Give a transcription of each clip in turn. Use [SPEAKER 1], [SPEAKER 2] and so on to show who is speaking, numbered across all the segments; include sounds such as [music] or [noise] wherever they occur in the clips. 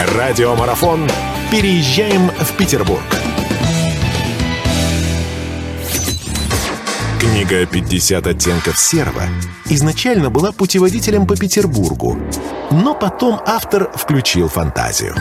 [SPEAKER 1] Радиомарафон «Переезжаем в Петербург». Книга «50 оттенков серого» изначально была путеводителем по Петербургу, но потом автор включил фантазию.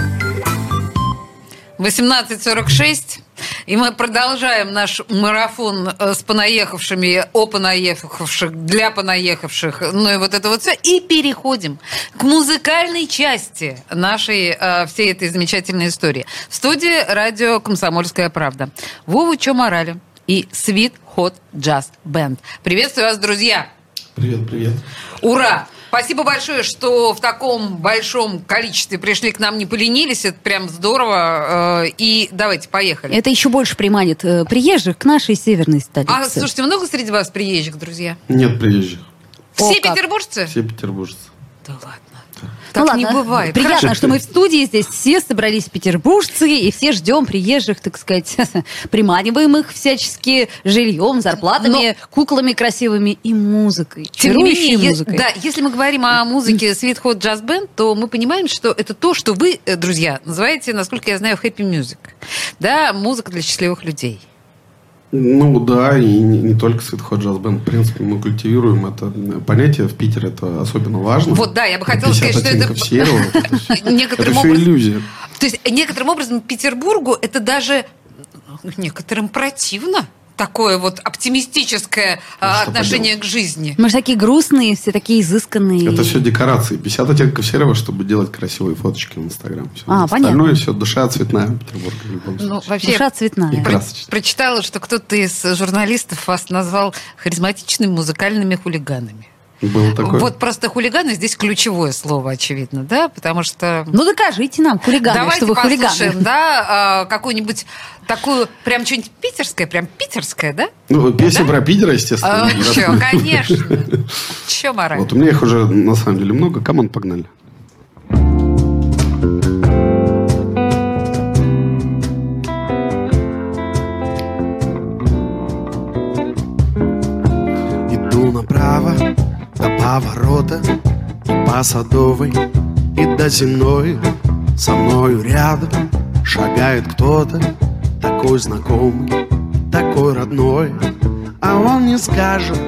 [SPEAKER 2] 18.46. И мы продолжаем наш марафон э, с понаехавшими, о понаехавших, для понаехавших, ну и вот это вот все. И переходим к музыкальной части нашей э, всей этой замечательной истории. В студии радио «Комсомольская правда». Вова Чо Морали и Sweet Hot Jazz Band. Приветствую вас, друзья!
[SPEAKER 3] Привет, привет.
[SPEAKER 2] Ура! Спасибо большое, что в таком большом количестве пришли к нам, не поленились. Это прям здорово. Э, и давайте, поехали.
[SPEAKER 4] Это еще больше приманит э, приезжих к нашей северной столице.
[SPEAKER 2] А, слушайте, много среди вас приезжих, друзья?
[SPEAKER 3] Нет приезжих.
[SPEAKER 2] Все
[SPEAKER 4] О,
[SPEAKER 2] петербуржцы?
[SPEAKER 3] Все петербуржцы.
[SPEAKER 2] Да ладно.
[SPEAKER 4] Ну
[SPEAKER 2] Так не
[SPEAKER 4] ладно,
[SPEAKER 2] бывает.
[SPEAKER 4] Приятно,
[SPEAKER 2] Хорошо.
[SPEAKER 4] что мы в студии здесь все собрались петербуржцы, и все ждем приезжих, так сказать, [laughs] приманиваем их всячески жильем, зарплатами, куклами красивыми и музыкой.
[SPEAKER 2] Тем не менее,
[SPEAKER 4] музыкой.
[SPEAKER 2] да, если мы говорим о музыке [laughs] Sweet Hot Jazz Band, то мы понимаем, что это то, что вы, э, друзья, называете, насколько я знаю, happy music. Да, музыка для счастливых людей.
[SPEAKER 3] Ну да, и не, не только Jazz Band. В принципе, мы культивируем это понятие в Питере. Это особенно важно.
[SPEAKER 2] Вот, да, я бы хотела
[SPEAKER 3] 50
[SPEAKER 2] сказать, что это-
[SPEAKER 3] серого. Это [laughs]
[SPEAKER 2] Некоторым
[SPEAKER 3] это все
[SPEAKER 2] образом-
[SPEAKER 3] иллюзия.
[SPEAKER 2] То есть некоторым образом Петербургу это даже ну, некоторым противно. Такое вот оптимистическое а,
[SPEAKER 3] что
[SPEAKER 2] отношение к жизни.
[SPEAKER 4] Мы же такие грустные, все такие изысканные.
[SPEAKER 3] Это все декорации. 50 оттенков серого, чтобы делать красивые фоточки в Инстаграм. Всё.
[SPEAKER 4] А,
[SPEAKER 3] Остальное
[SPEAKER 4] понятно.
[SPEAKER 3] все душа цветная любом
[SPEAKER 2] Ну, вообще,
[SPEAKER 4] Душа цветная.
[SPEAKER 3] И
[SPEAKER 2] про- прочитала, что кто-то из журналистов вас назвал харизматичными музыкальными хулиганами.
[SPEAKER 3] Было такое.
[SPEAKER 2] Вот просто хулиганы здесь ключевое слово, очевидно, да, потому что...
[SPEAKER 4] Ну докажите нам, хулиганы,
[SPEAKER 2] Давайте
[SPEAKER 4] что вы
[SPEAKER 2] послушаем,
[SPEAKER 4] хулиганы.
[SPEAKER 2] да, а, какую-нибудь такую, прям что-нибудь питерское, прям питерское, да?
[SPEAKER 3] Ну, песня
[SPEAKER 2] Да?
[SPEAKER 3] про Питер, естественно.
[SPEAKER 2] А, чё, конечно. [laughs] Чё Морале.
[SPEAKER 3] Вот у меня их уже на самом деле много. Come on, погнали. До поворота И по садовой, и до земной. Со мною рядом шагает кто-то Такой знакомый, такой родной. А он не скажет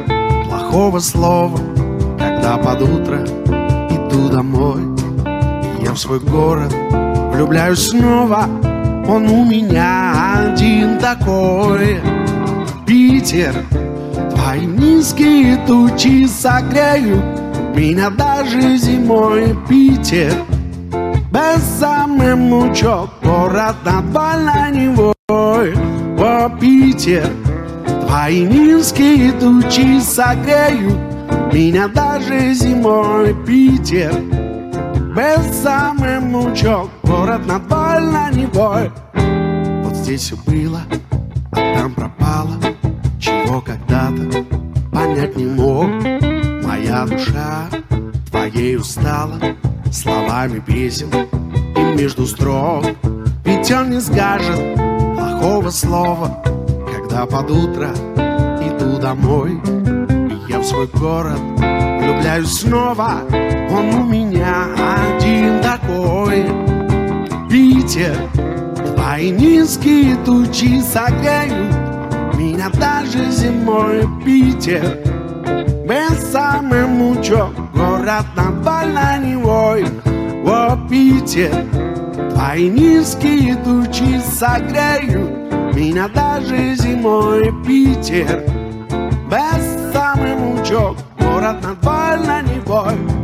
[SPEAKER 3] плохого слова Когда под утро иду домой. Я в свой город влюбляюсь снова Он у меня один такой. Питер Твои низкие тучи согреют Меня даже зимой Питер. Без самым лучок Город над больной Невой О, Питер. Твои низкие тучи согреют Меня даже зимой Питер. Без самым лучок Город над больной Невой Вот здесь и было, а там пропало понять не мог. Моя душа твоей устала Словами песен и между строк. Ведь он не скажет плохого слова Когда под утро иду домой. И я в свой город влюбляюсь снова Он у меня один такой. Питер Твои низкие тучи согреют Меня даже зимой Питер. Самым лучом Город больной Невой О, Питер Твои низкие тучи согреют Меня даже зимой Питер. Без самым лучом Город больной Невой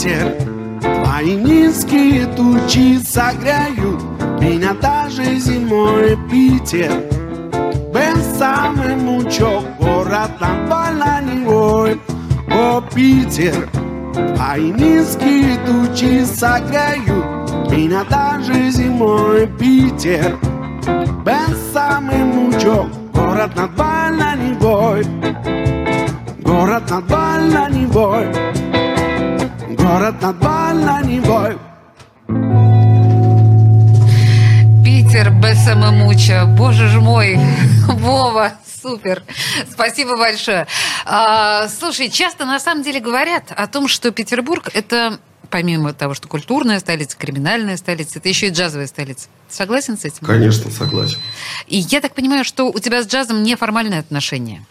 [SPEAKER 3] Питер, твои низкие тучи согреют меня даже зимой. Питер, Бensame mucho, город над Баланевой. О, Питер, твои низкие тучи согреют меня даже зимой. Питер, Бensame mucho, город над Баланевой. Город над Баланевой. Город над Баланевой.
[SPEAKER 2] Питер Бессамамуча. Боже ж мой, [laughs] Вова, супер. Спасибо большое. А, слушай, часто на самом деле говорят о том, что Петербург это помимо того, что культурная столица, криминальная столица, это еще и джазовая столица. Согласен с этим?
[SPEAKER 3] Конечно, согласен.
[SPEAKER 2] И я так понимаю, что у тебя с джазом неформальные отношения.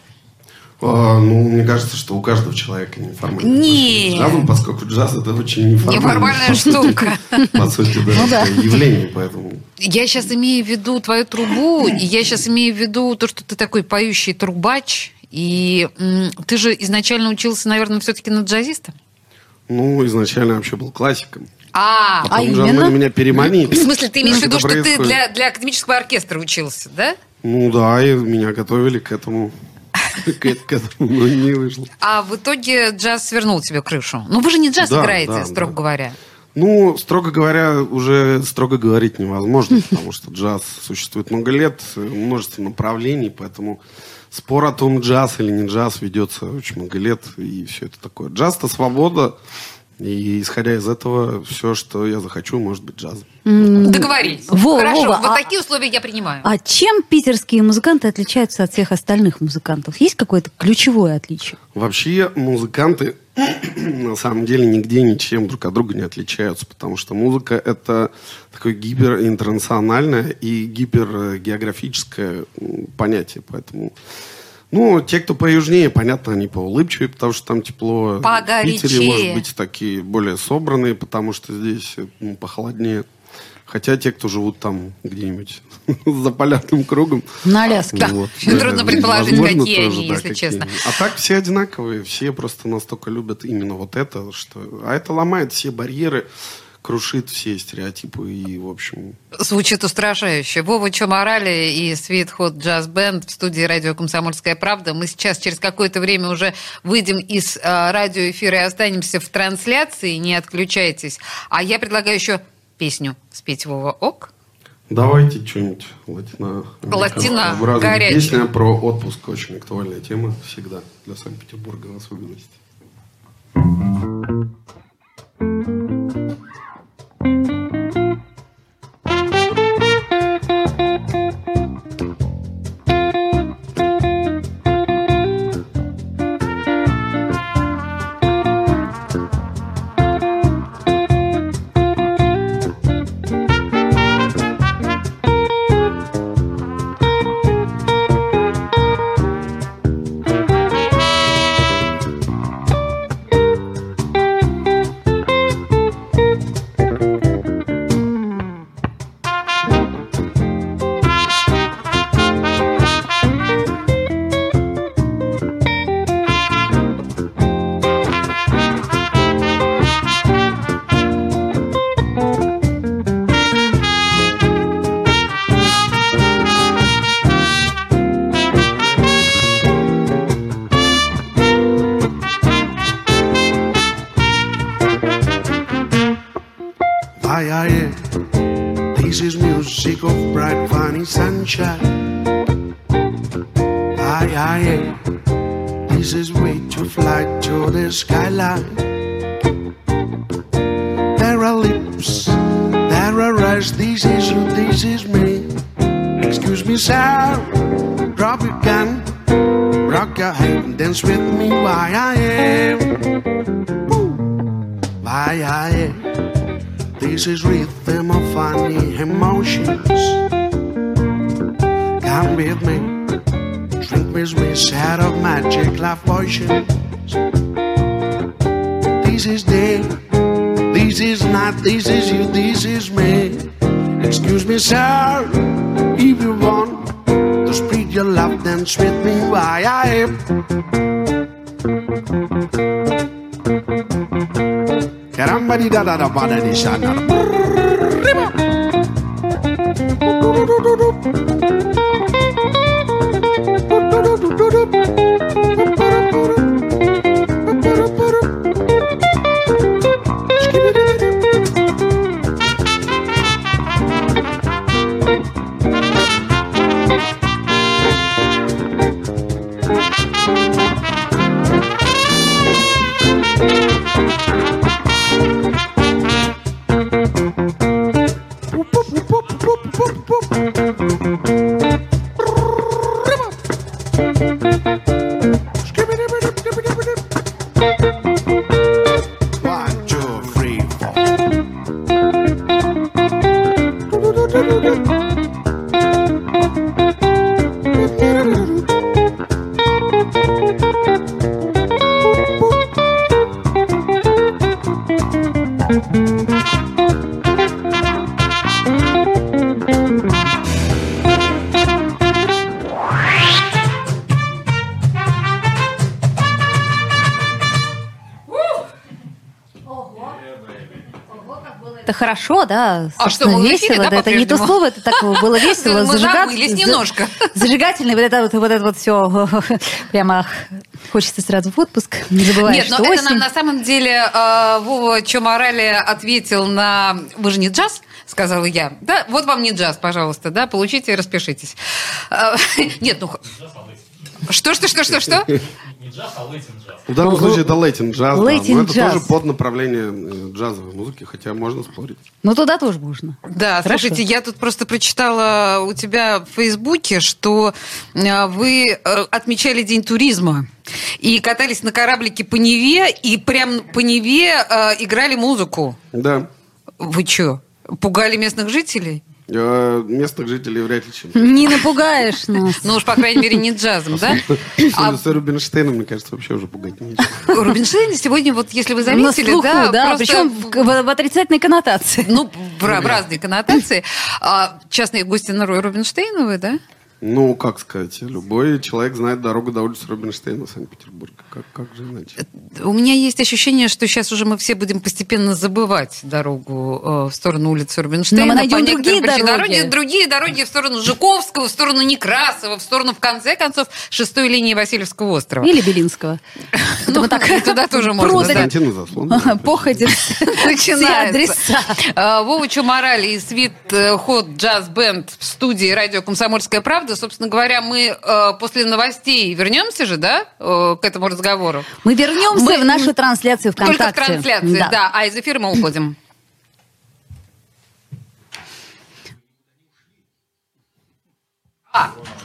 [SPEAKER 3] А, ну, мне кажется, что у каждого человека неформальное
[SPEAKER 2] Не.
[SPEAKER 3] отношение с джазом, поскольку джаз это очень неформальная,
[SPEAKER 2] Неформальная штука. [laughs]
[SPEAKER 3] По сути, да,
[SPEAKER 4] Ну да.
[SPEAKER 3] явление, поэтому...
[SPEAKER 2] Я сейчас имею в виду твою трубу, и я сейчас имею в виду то, что ты такой поющий трубач, и ты же изначально учился, наверное, все-таки на джазиста?
[SPEAKER 3] Ну, изначально вообще был классиком.
[SPEAKER 2] А,
[SPEAKER 3] Потом
[SPEAKER 4] а
[SPEAKER 3] же
[SPEAKER 4] именно?
[SPEAKER 3] меня переманили.
[SPEAKER 2] в смысле, ты имеешь в виду, что ты для, для академического оркестра учился, да?
[SPEAKER 3] Ну да, и меня готовили к этому. К к этому, но не вышло.
[SPEAKER 2] А в итоге джаз свернул тебе крышу. Ну, вы же не джаз играете, строго говоря.
[SPEAKER 3] Ну, строго говоря, уже строго говорить невозможно, [laughs] потому что джаз существует много лет, множество направлений, поэтому спор о том, джаз или не джаз, ведется очень много лет, и все это такое. Джаз – это свобода, и исходя из этого, все, что я захочу, может быть джазом.
[SPEAKER 2] Договорились.
[SPEAKER 4] Вова,
[SPEAKER 2] Хорошо,
[SPEAKER 4] Вова,
[SPEAKER 2] вот
[SPEAKER 4] а-
[SPEAKER 2] такие условия я принимаю.
[SPEAKER 4] А чем питерские музыканты отличаются от всех остальных музыкантов? Есть какое-то ключевое отличие?
[SPEAKER 3] Вообще музыканты [coughs] на самом деле нигде ничем друг от друга не отличаются, потому что музыка это такое гиперинтернациональное и гипергеографическое понятие, поэтому ну, те, кто поюжнее, понятно, они поулыбчивее, потому что там тепло.
[SPEAKER 2] Погорячее.
[SPEAKER 3] В Питере, может быть, такие более собранные, потому что здесь ну, похолоднее. Хотя те, кто живут там где-нибудь [laughs] за полярным кругом,
[SPEAKER 4] На Аляске.
[SPEAKER 2] Да. Очень [laughs] трудно предположить,
[SPEAKER 3] возможно,
[SPEAKER 2] какие
[SPEAKER 3] тоже,
[SPEAKER 2] они,
[SPEAKER 3] да,
[SPEAKER 2] если
[SPEAKER 3] какие
[SPEAKER 2] честно.
[SPEAKER 3] они. А так все одинаковые, все просто настолько любят именно вот это, что... А это ломает все барьеры, крушит все стереотипы и, в общем...
[SPEAKER 2] Звучит устрашающе. Вова Чоморали и Sweet Hot Jazz Band в студии радио «Комсомольская правда». Мы сейчас через какое-то время уже выйдем из а, радиоэфира и останемся в трансляции. Не отключайтесь. А я предлагаю еще песню спеть Вова Ок.
[SPEAKER 3] Давайте что-нибудь латино...
[SPEAKER 2] Латино, горячее.
[SPEAKER 3] Песня про отпуск, очень актуальная тема всегда для Санкт-Петербурга в особенности. Your head and dance with me. Why I am, why I am. This is rhythm of funny emotions. Come with me,
[SPEAKER 5] drink with me, set of magic life potions. This is day, this is not, this is you, this is me. Excuse me, sir, if you want your love, dance with me while I am. Da da da da da
[SPEAKER 4] Это хорошо, да.
[SPEAKER 2] А что, мы в эфире,
[SPEAKER 4] весело.
[SPEAKER 2] да,
[SPEAKER 4] это не то слово, это так было [laughs] весело.
[SPEAKER 2] Мы
[SPEAKER 4] зажигат-
[SPEAKER 2] забылись
[SPEAKER 4] за-
[SPEAKER 2] немножко.
[SPEAKER 4] Зажигательный, вот это вот, вот это вот все. [laughs] Прямо хочется сразу в отпуск. Не забываешь,
[SPEAKER 2] Нет, но
[SPEAKER 4] что
[SPEAKER 2] это
[SPEAKER 4] осень.
[SPEAKER 2] нам на самом деле э, Вова Чоморали ответил на «Вы же не джаз?» сказала я. Да, вот вам не джаз, пожалуйста, да, получите и распишитесь. Э, [laughs] Нет, ну... Что, что, что, что, что?
[SPEAKER 3] В данном случае это лейтинг джаз, да.
[SPEAKER 4] Лейтинг
[SPEAKER 3] но это
[SPEAKER 4] джаз.
[SPEAKER 3] тоже под направление э, джазовой музыки, хотя можно спорить.
[SPEAKER 4] Ну, туда тоже можно.
[SPEAKER 2] Да,
[SPEAKER 4] Хорошо.
[SPEAKER 2] слушайте, я тут просто прочитала у тебя в Фейсбуке, что э, вы э, отмечали День туризма и катались на кораблике по Неве, и прям по Неве э, играли музыку.
[SPEAKER 3] Да.
[SPEAKER 2] Вы что, пугали местных жителей?
[SPEAKER 3] Э, Местных жителей вряд ли чем.
[SPEAKER 4] Не напугаешь нас.
[SPEAKER 2] Ну уж, по крайней мере, не джазом, да? А
[SPEAKER 3] С Рубинштейном, мне кажется, вообще уже пугать нечего.
[SPEAKER 2] Рубинштейн сегодня, вот если вы заметили, да,
[SPEAKER 4] причем в, отрицательной коннотации.
[SPEAKER 2] Ну, в, разные коннотации. А, частные гости на Рубинштейновой, да?
[SPEAKER 3] Ну, как сказать, любой человек знает дорогу до улицы Рубинштейна в Санкт-Петербурге. Как, как же иначе?
[SPEAKER 2] У меня есть ощущение, что сейчас уже мы все будем постепенно забывать дорогу э, в сторону улицы Рубинштейна.
[SPEAKER 4] Но мы найдем
[SPEAKER 2] по
[SPEAKER 4] другие
[SPEAKER 2] причинам.
[SPEAKER 4] дороги.
[SPEAKER 2] Дороги- Другие дороги в сторону Жуковского, в сторону Некрасова, в сторону, в конце концов, шестой линии Васильевского острова.
[SPEAKER 4] Или Белинского. [laughs]
[SPEAKER 2] Ну,
[SPEAKER 4] мы так
[SPEAKER 2] и туда тоже можно.
[SPEAKER 3] Константина Заслон.
[SPEAKER 4] Походит. [laughs]
[SPEAKER 2] Начинается. А, Вова Чумарали и Свит э, Хот Джаз Бенд в студии радио «Комсомольская правда». Собственно говоря, мы э, после новостей вернемся же, да, э, к этому разговору?
[SPEAKER 4] Мы вернемся
[SPEAKER 2] Мы-
[SPEAKER 4] в нашу трансляцию
[SPEAKER 2] Только
[SPEAKER 4] ВКонтакте.
[SPEAKER 2] в трансляции, да. А из эфира мы уходим.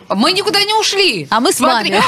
[SPEAKER 2] Мы никуда не ушли.
[SPEAKER 4] А мы с
[SPEAKER 2] Смотри.
[SPEAKER 4] вами.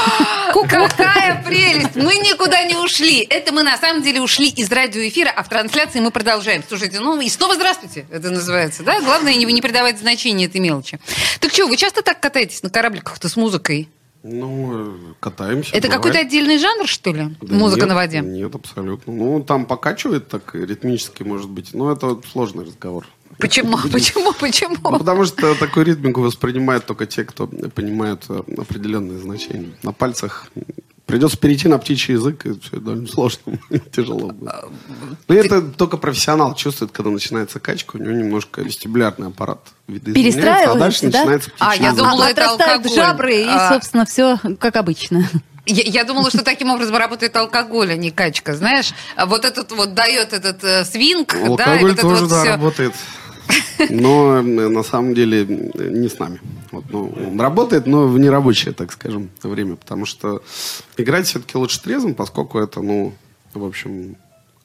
[SPEAKER 4] [gasps]
[SPEAKER 2] Какая прелесть! Мы никуда не ушли. Это мы на самом деле ушли из радиоэфира, а в трансляции мы продолжаем. Слушайте, ну и снова здравствуйте, это называется, да? Главное не, не придавать значения этой мелочи. Так что, вы часто так катаетесь на корабликах-то с музыкой?
[SPEAKER 3] Ну, э, катаемся.
[SPEAKER 2] Это
[SPEAKER 3] бывает.
[SPEAKER 2] какой-то отдельный жанр, что ли?
[SPEAKER 3] Да
[SPEAKER 2] Музыка
[SPEAKER 3] нет,
[SPEAKER 2] на воде?
[SPEAKER 3] Нет, абсолютно. Ну, там покачивает так ритмически, может быть. Но это сложный разговор.
[SPEAKER 2] Почему? Почему?
[SPEAKER 3] Ну,
[SPEAKER 2] Почему?
[SPEAKER 3] потому что такую ритмику воспринимают только те, кто понимают э, определенные значения. На пальцах придется перейти на птичий язык, и все довольно сложно, [laughs] тяжело будет. Но это только профессионал чувствует, когда начинается качка, у него немножко вестибулярный аппарат видоизменяется, а дальше
[SPEAKER 4] Перестраивается, да?
[SPEAKER 3] начинается
[SPEAKER 2] А,
[SPEAKER 3] птичий
[SPEAKER 2] я
[SPEAKER 3] язык.
[SPEAKER 2] думала,
[SPEAKER 4] А
[SPEAKER 2] это алкоголь.
[SPEAKER 4] жабры, и,
[SPEAKER 2] А.
[SPEAKER 4] собственно, все как обычно.
[SPEAKER 2] Я, я думала, что таким образом работает алкоголь, а не качка. Знаешь, А вот этот вот дает этот э, свинг, да, и
[SPEAKER 3] Алкоголь
[SPEAKER 2] вот это
[SPEAKER 3] тоже,
[SPEAKER 2] вот
[SPEAKER 3] да,
[SPEAKER 2] все.
[SPEAKER 3] работает. Но на самом деле не с нами. Вот, ну, он работает, но в нерабочее, так скажем, время. Потому что играть все-таки лучше трезвым, поскольку это, ну, в общем,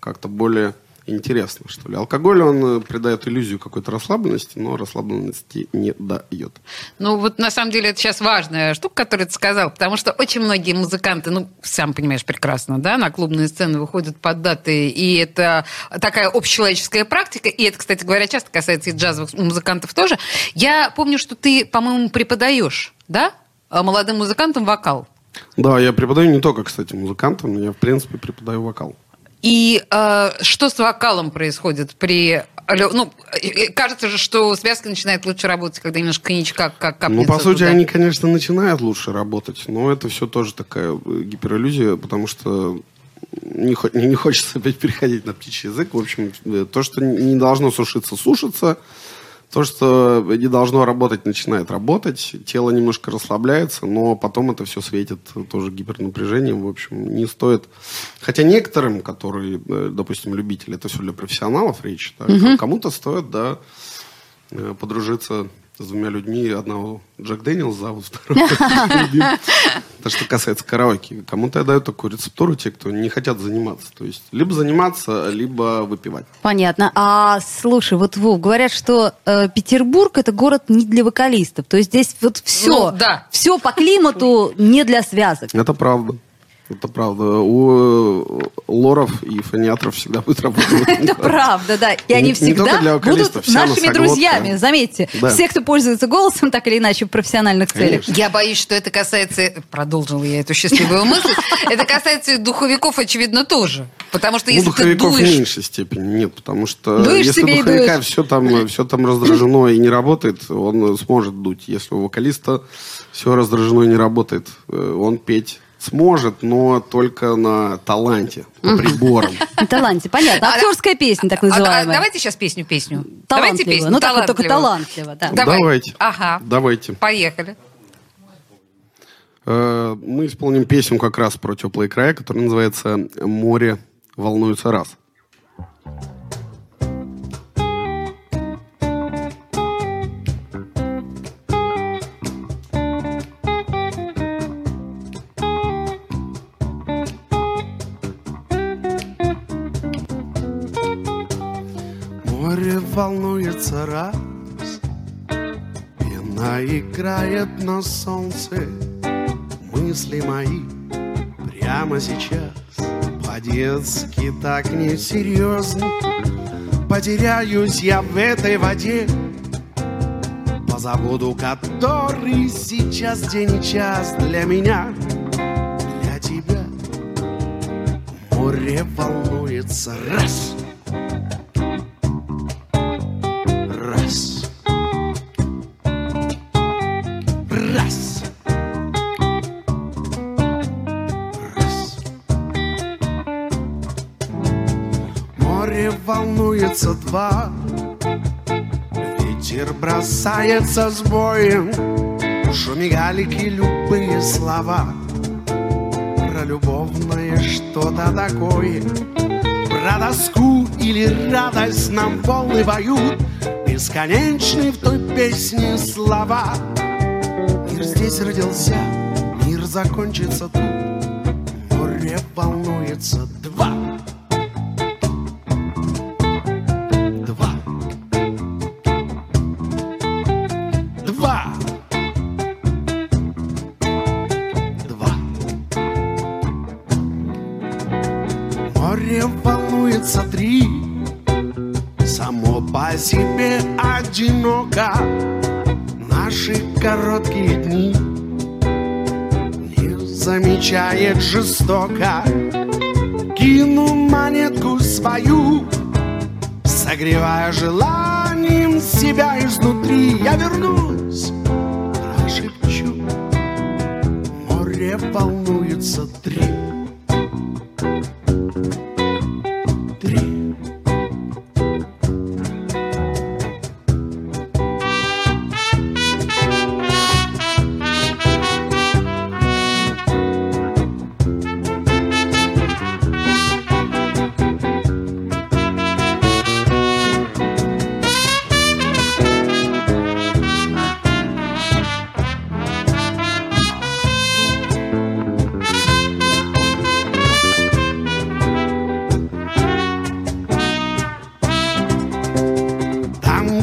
[SPEAKER 3] как-то более интересно, что ли. Алкоголь, он э, придает иллюзию какой-то расслабленности, но расслабленности не дает.
[SPEAKER 2] Ну, вот на самом деле это сейчас важная штука, которую ты сказал, потому что очень многие музыканты, ну, сам понимаешь прекрасно, да, на клубные сцены выходят под даты, и это такая общечеловеческая практика, и это, кстати говоря, часто касается и джазовых музыкантов тоже. Я помню, что ты, по-моему, преподаешь, да? э, молодым музыкантам вокал.
[SPEAKER 3] Да, я преподаю не только, кстати, музыкантам, я, в принципе, преподаю вокал.
[SPEAKER 2] И э, что с вокалом происходит при... Ну, кажется же, что связка начинает лучше работать, когда немножко коньячка как капнется
[SPEAKER 3] Ну, по сути,
[SPEAKER 2] туда.
[SPEAKER 3] они, конечно, начинают лучше работать, но это все тоже такая э, гипериллюзия, потому что не, не хочется опять переходить на птичий язык. В общем, э, то, что не должно сушиться, сушится. То, что не должно работать, начинает работать. Тело немножко расслабляется, но потом это все светит тоже гипернапряжением. В общем, не стоит... Хотя некоторым, которые, э, допустим, любители, это все для профессионалов речь. да, Кому-то стоит, да, э, подружиться с двумя людьми. Одного Джек Дэниелс зовут, второго Любим. [laughs] То, что касается караоке. Кому-то я даю такую рецептуру, те, кто не хотят заниматься. То есть, либо заниматься, либо выпивать.
[SPEAKER 4] Понятно. А слушай, вот Вов, говорят, что э, Петербург это город не для вокалистов. То есть здесь вот все,
[SPEAKER 2] Ну, да.
[SPEAKER 4] все по климату не для связок.
[SPEAKER 3] Это правда. Это правда. У э, лоров и фониатров всегда будет работать. [laughs]
[SPEAKER 4] Это правда, да. И они всегда будут нашими друзьями, заметьте. Все, кто пользуется голосом, так или иначе, в профессиональных целях.
[SPEAKER 2] Я боюсь, что это касается... Продолжила я эту счастливую мысль. Это касается духовиков, очевидно, тоже. Потому что если ты
[SPEAKER 3] духовиков в
[SPEAKER 2] дуешь...
[SPEAKER 3] меньшей степени нет, потому что
[SPEAKER 4] Дуешь
[SPEAKER 3] если духовика
[SPEAKER 4] дуешь.
[SPEAKER 3] все там, все там раздражено и не работает, он сможет дуть. Если у вокалиста все раздражено и не работает, э, он петь сможет, но только на таланте, по приборам. [laughs]
[SPEAKER 4] На таланте, понятно.
[SPEAKER 2] А-
[SPEAKER 4] Актерская песня, так
[SPEAKER 2] А- а
[SPEAKER 4] называемая.
[SPEAKER 2] давайте сейчас песню-песню. Давайте песню.
[SPEAKER 4] Ну, так только
[SPEAKER 2] талантливо.
[SPEAKER 4] да.
[SPEAKER 2] Давай.
[SPEAKER 3] Давайте.
[SPEAKER 2] Ага.
[SPEAKER 3] Давайте.
[SPEAKER 2] Поехали.
[SPEAKER 3] Э, Мы исполним песню как раз про теплые края, которая называется «Море волнуется раз». Море волнуется раз, Пена играет на солнце, мысли мои прямо сейчас. По-детски так несерьезно Потеряюсь я в этой воде. Позабуду, который сейчас день и час Для меня, для тебя Море волнуется. Раз волнуется два. Ветер бросается с боем. Шуми галики любые слова. Про любовное что-то такое. Про тоску или радость нам волны поют. Бесконечны в той песне слова. Мир здесь родился, мир закончится тут. Море волнуется по себе одиноко. Наши короткие дни Не замечает жестоко. Кину монетку свою Согревая желанием себя изнутри. Я вернусь, прошепчу Море волнуется Три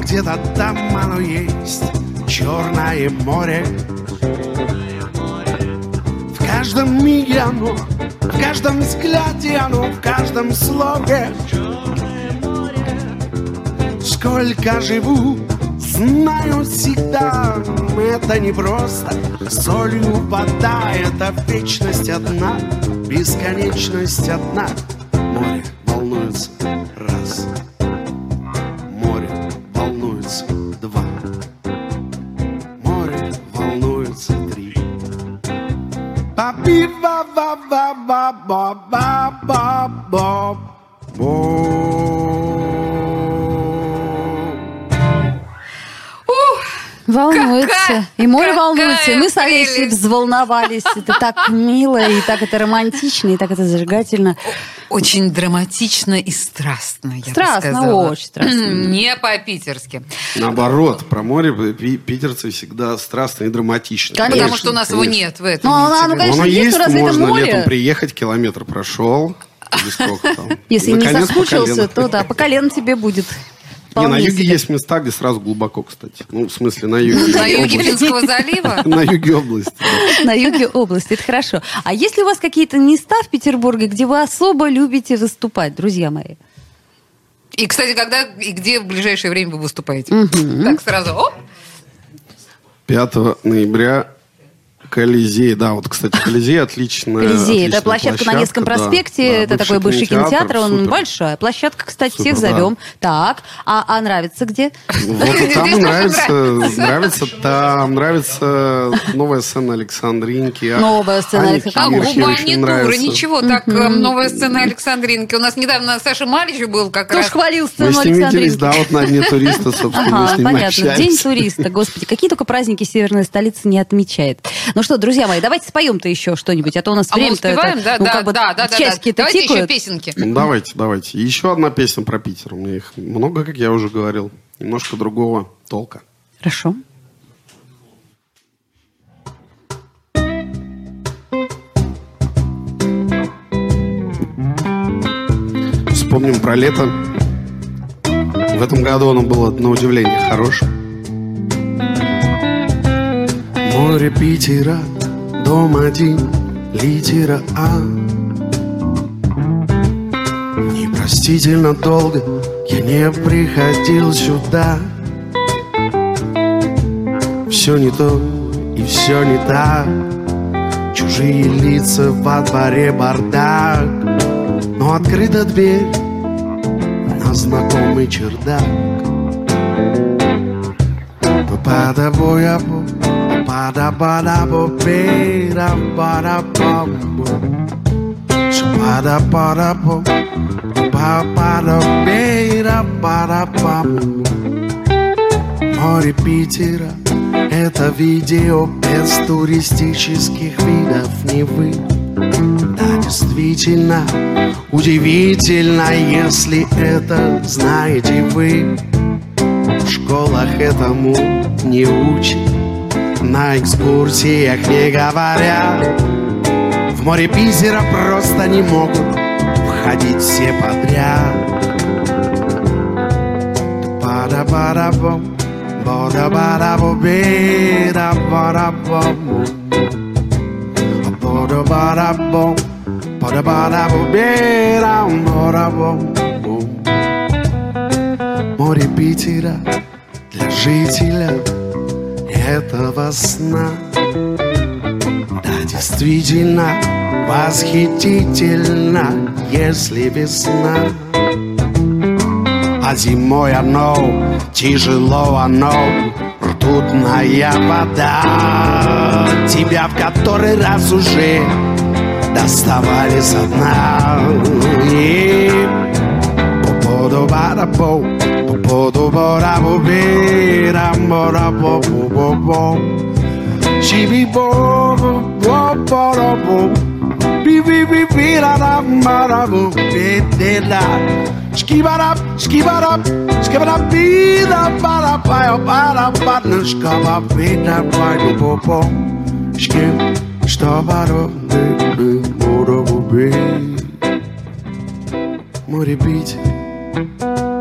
[SPEAKER 3] где-то там оно есть. Черное море. В каждом миге оно В каждом взгляде оно В каждом слове Сколько живу Знаю всегда, это не просто. Солью вода, это вечность одна Бесконечность одна Bob, Волнуется.
[SPEAKER 2] Какая-
[SPEAKER 4] и море волнуется. И мы с Олесей взволновались. Это так мило, и так это романтично, и так это зажигательно.
[SPEAKER 2] Очень драматично и страстно, я бы
[SPEAKER 4] Страстно,
[SPEAKER 2] сказала.
[SPEAKER 4] очень страстно.
[SPEAKER 2] Не по-питерски.
[SPEAKER 6] Наоборот, про море пи- питерцы всегда страстные и драматичные.
[SPEAKER 4] Конечно.
[SPEAKER 2] Потому что у нас его
[SPEAKER 6] конечно.
[SPEAKER 2] нет в этом.
[SPEAKER 4] Ну, а оно,
[SPEAKER 2] Питере.
[SPEAKER 4] конечно,
[SPEAKER 6] Оно
[SPEAKER 4] есть,
[SPEAKER 6] есть,
[SPEAKER 4] но это
[SPEAKER 6] можно
[SPEAKER 4] море?
[SPEAKER 6] летом приехать, километр прошел. Или сколько там.
[SPEAKER 4] Если не
[SPEAKER 6] Наконец, по
[SPEAKER 4] соскучился, то да, по колено тебе будет.
[SPEAKER 6] Не, на юге
[SPEAKER 4] себе.
[SPEAKER 6] есть места, где сразу глубоко, кстати. Ну, в смысле, на юге.
[SPEAKER 2] На юге. Финского залива? [laughs]
[SPEAKER 6] На юге области.
[SPEAKER 4] На юге области, это хорошо. А есть ли у вас какие-то места в Петербурге, где вы особо любите выступать, друзья мои?
[SPEAKER 2] И, кстати, когда и где в ближайшее время вы выступаете? Так, сразу, оп,
[SPEAKER 6] 5 ноября Колизей, да, вот, кстати, Колизей отличная.
[SPEAKER 4] Колизей, это
[SPEAKER 6] отличная
[SPEAKER 4] площадка, на Невском
[SPEAKER 6] да,
[SPEAKER 4] проспекте,
[SPEAKER 6] да,
[SPEAKER 4] это такой бывший кинотеатр, он
[SPEAKER 6] супер.
[SPEAKER 4] большая площадка, кстати,
[SPEAKER 6] Супер,
[SPEAKER 4] всех
[SPEAKER 6] да.
[SPEAKER 4] зовем. Так, а, а нравится где?
[SPEAKER 6] Вот [laughs] там нравится,
[SPEAKER 2] тоже
[SPEAKER 6] нравится, там нравится новая сцена Александринки. а-
[SPEAKER 4] Новая сцена Александринки.
[SPEAKER 2] а
[SPEAKER 6] нравится.
[SPEAKER 2] ничего, так, э, новая сцена Александринки. У нас недавно Саша Малич был как раз.
[SPEAKER 4] хвалил
[SPEAKER 6] Мы
[SPEAKER 4] сцену Александринки?
[SPEAKER 6] да, вот на Дне туриста, собственно,
[SPEAKER 4] понятно. День туриста, господи, какие только праздники северная столица не отмечает. Ну что, друзья мои, давайте споем-то еще что-нибудь, а то у нас
[SPEAKER 2] А мы
[SPEAKER 4] время-то
[SPEAKER 2] успеваем,
[SPEAKER 4] это,
[SPEAKER 2] да,
[SPEAKER 4] ну,
[SPEAKER 2] да,
[SPEAKER 4] как бы
[SPEAKER 2] да, да, да, Давайте еще
[SPEAKER 4] тикают.
[SPEAKER 2] песенки.
[SPEAKER 6] Ну, давайте, давайте. Еще одна песня про Питер. У меня их много, как я уже говорил. Немножко другого толка.
[SPEAKER 4] Хорошо.
[SPEAKER 6] Вспомним про лето. В этом году оно было, на удивление, хорошим.
[SPEAKER 3] Питера, дом один, литера А. Непростительно долго я не приходил сюда. Все не то и все не так. Чужие лица во дворе бардак. Но открыта дверь на знакомый чердак. Па-да-бо-я-бо, па-да-ба-да-бо-бе-да, ба-да-ба-бо. Ша-ба-да-ба-да-бо, ба-ба-да-бе-да, ба-да-ба-бо. Море Питера — это видео без туристических видов Невы. Да, действительно, удивительно, если это знаете вы. В школах этому не учат, на экскурсиях не говорят. В море Бизера просто не могут входить все подряд. Бада бада бом бада бада бобеда бада бом бада бада бом бада бада бобеда бада бом Море Питера для жителя этого сна. Да, действительно восхитительно, если весна. А зимой оно, тяжело оно, ртутная вода. Тебя в который раз уже доставали со дна. И Bodo bora bo ram bora bo bo bo bo. She be bo bo bo bora bo. Be be be be la la bora bo be de la. Skibar up, skibar up, skibar up, be la bara pa bara pa no skaba be da pa bo bo bo. Skib, stabar up, be be bora bo be. More beat.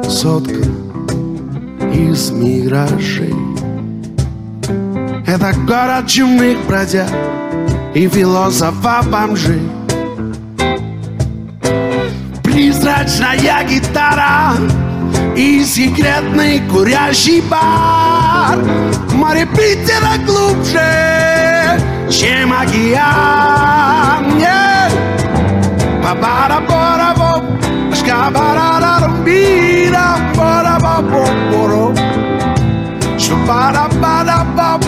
[SPEAKER 3] Сотка из миражей. Это город чумных бродяг и философа-бомжей. Призрачная гитара
[SPEAKER 7] И секретный курящий бар Море Питера глубже, чем океан yeah. Ба-ба-да-ба-да-ба, Shabada bada bada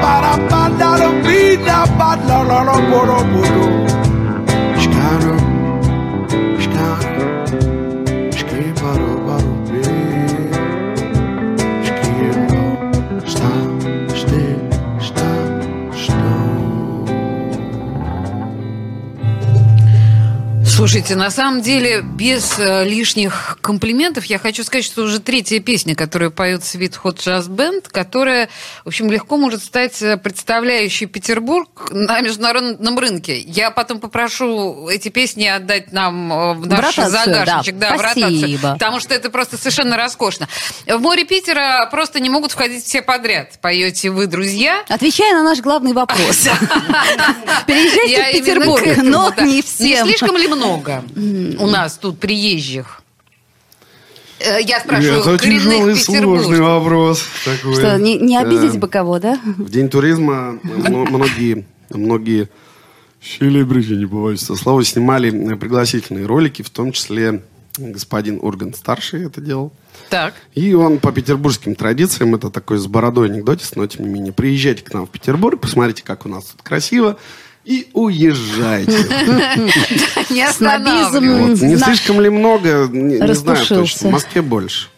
[SPEAKER 7] bada bada bada bada bada bada bada
[SPEAKER 2] Слушайте, на самом деле, без э, лишних комплиментов, я хочу сказать, что уже третья песня, которую поет Sweet Hot Jazz Band, которая, в общем, легко может стать э, представляющей Петербург на международном рынке. Я потом попрошу эти песни отдать нам э, в наш
[SPEAKER 4] ротацию,
[SPEAKER 2] загашничек,
[SPEAKER 4] да.
[SPEAKER 2] да, в ротацию,
[SPEAKER 4] Спасибо.
[SPEAKER 2] потому что это просто совершенно роскошно. В море Питера просто не могут входить все подряд. Поете вы, друзья.
[SPEAKER 4] Отвечая на наш главный вопрос. [laughs] Переезжайте в Петербург, но не
[SPEAKER 2] Не
[SPEAKER 4] всем.
[SPEAKER 2] слишком ли много у нас тут приезжих? Э, Я спрашиваю,
[SPEAKER 3] Это
[SPEAKER 2] коренных
[SPEAKER 3] тяжелый, сложный вопрос. такой.
[SPEAKER 4] Что, не, не обидеть
[SPEAKER 3] Э,
[SPEAKER 4] бы кого, да?
[SPEAKER 3] В день туризма мно- многие, многие селебрити, не этого слова, снимали э, пригласительные ролики, в том числе господин Ургант старший это делал.
[SPEAKER 2] Так.
[SPEAKER 3] И он по петербургским традициям, это такой с бородой анекдотис, но тем не менее, приезжайте к нам в Петербург, посмотрите, как у нас тут красиво, и уезжайте.
[SPEAKER 2] Не останавливайтесь.
[SPEAKER 3] Не слишком ли много, не, знаю точно. В Москве больше.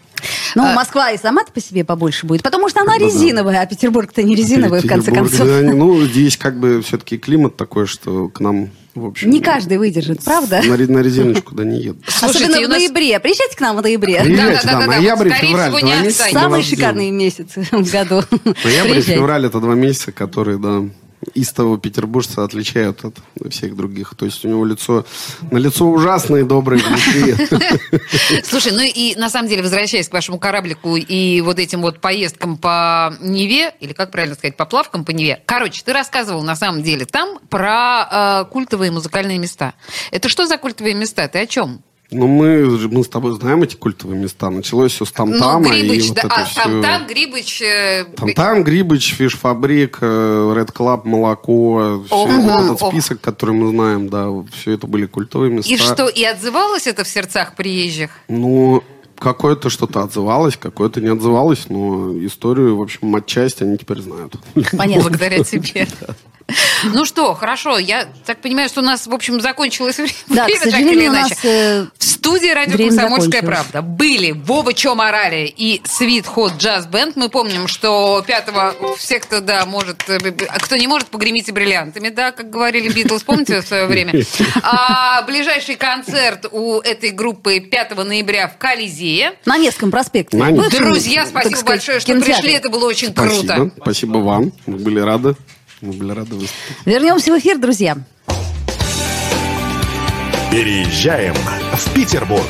[SPEAKER 4] Ну,
[SPEAKER 2] А
[SPEAKER 4] Москва и сама по себе побольше будет, потому что она
[SPEAKER 3] Ну да.
[SPEAKER 4] резиновая, а Петербург-то не резиновый, в конце
[SPEAKER 3] Петербург,
[SPEAKER 4] концов.
[SPEAKER 3] да, ну, здесь как бы все-таки климат такой, что к нам, в общем...
[SPEAKER 4] Не каждый выдержит, правда?
[SPEAKER 3] На, на резиночку, да, не едут.
[SPEAKER 2] Слушайте,
[SPEAKER 4] Особенно в
[SPEAKER 2] нас-
[SPEAKER 4] ноябре. Приезжайте к нам в ноябре.
[SPEAKER 3] Приезжайте,
[SPEAKER 2] да,
[SPEAKER 3] да,
[SPEAKER 2] да, да,
[SPEAKER 3] ноябрь,
[SPEAKER 2] вот, скорее
[SPEAKER 3] февраль,
[SPEAKER 2] всего, не
[SPEAKER 3] месяца.
[SPEAKER 4] Самые шикарные месяцы в году.
[SPEAKER 3] Ноябрь и февраль это два месяца, которые, да, истого петербуржца отличают от всех других. То есть у него лицо, на лицо ужасное доброе.
[SPEAKER 2] Слушай, ну и на самом деле, возвращаясь к вашему кораблику и вот этим вот поездкам по Неве, или как правильно сказать, поплавкам по Неве. Короче, ты рассказывал на самом деле там про э, культовые музыкальные места. Это что за культовые места? Ты о чем?
[SPEAKER 3] Ну, мы, мы с тобой знаем эти культовые места. Началось все с
[SPEAKER 2] Ну,
[SPEAKER 3] Тамтама. и
[SPEAKER 2] Грибыч,
[SPEAKER 3] вот
[SPEAKER 2] да.
[SPEAKER 3] это
[SPEAKER 2] А,
[SPEAKER 3] всё.
[SPEAKER 2] там, там Грибыч... э,
[SPEAKER 3] Там-там, Грибыч, Fish Fabrique, Red Club, Молоко, всё
[SPEAKER 2] Ого,
[SPEAKER 3] это- этот
[SPEAKER 2] ого.
[SPEAKER 3] список, который мы знаем, да, все это были культовые места.
[SPEAKER 2] И что, и отзывалось это в сердцах приезжих?
[SPEAKER 3] Ну, какое-то что-то отзывалось, какое-то не отзывалось, но историю, в общем, отчасти они теперь знают.
[SPEAKER 4] Понятно.
[SPEAKER 2] Благодаря тебе. [laughs] [laughs] Ну что, хорошо, я так понимаю, что у нас, в общем, закончилось [laughs] время,
[SPEAKER 4] Да, к
[SPEAKER 2] так или
[SPEAKER 4] сожалению, у
[SPEAKER 2] иначе.
[SPEAKER 4] нас, э,
[SPEAKER 2] В студии радио «Комсомольская правда» были Вова Чё Морале и Sweet Hot Jazz Band. Мы помним, что пятого все, кто, да, может, э, кто не может, погремите бриллиантами, да, как говорили Битлз, помните в свое время? [laughs] А ближайший концерт у этой группы 5 ноября в Колизее.
[SPEAKER 4] На Невском проспекте.
[SPEAKER 3] На.
[SPEAKER 4] Бывшем,
[SPEAKER 2] Друзья, спасибо
[SPEAKER 4] сказать,
[SPEAKER 2] большое, что
[SPEAKER 4] кинотеатре.
[SPEAKER 2] пришли, это было очень
[SPEAKER 3] Спасибо.
[SPEAKER 2] круто.
[SPEAKER 3] Спасибо вам. Мы были рады. Мы были рады выступить.
[SPEAKER 4] Вернемся в эфир, друзья.
[SPEAKER 1] Переезжаем в Петербург.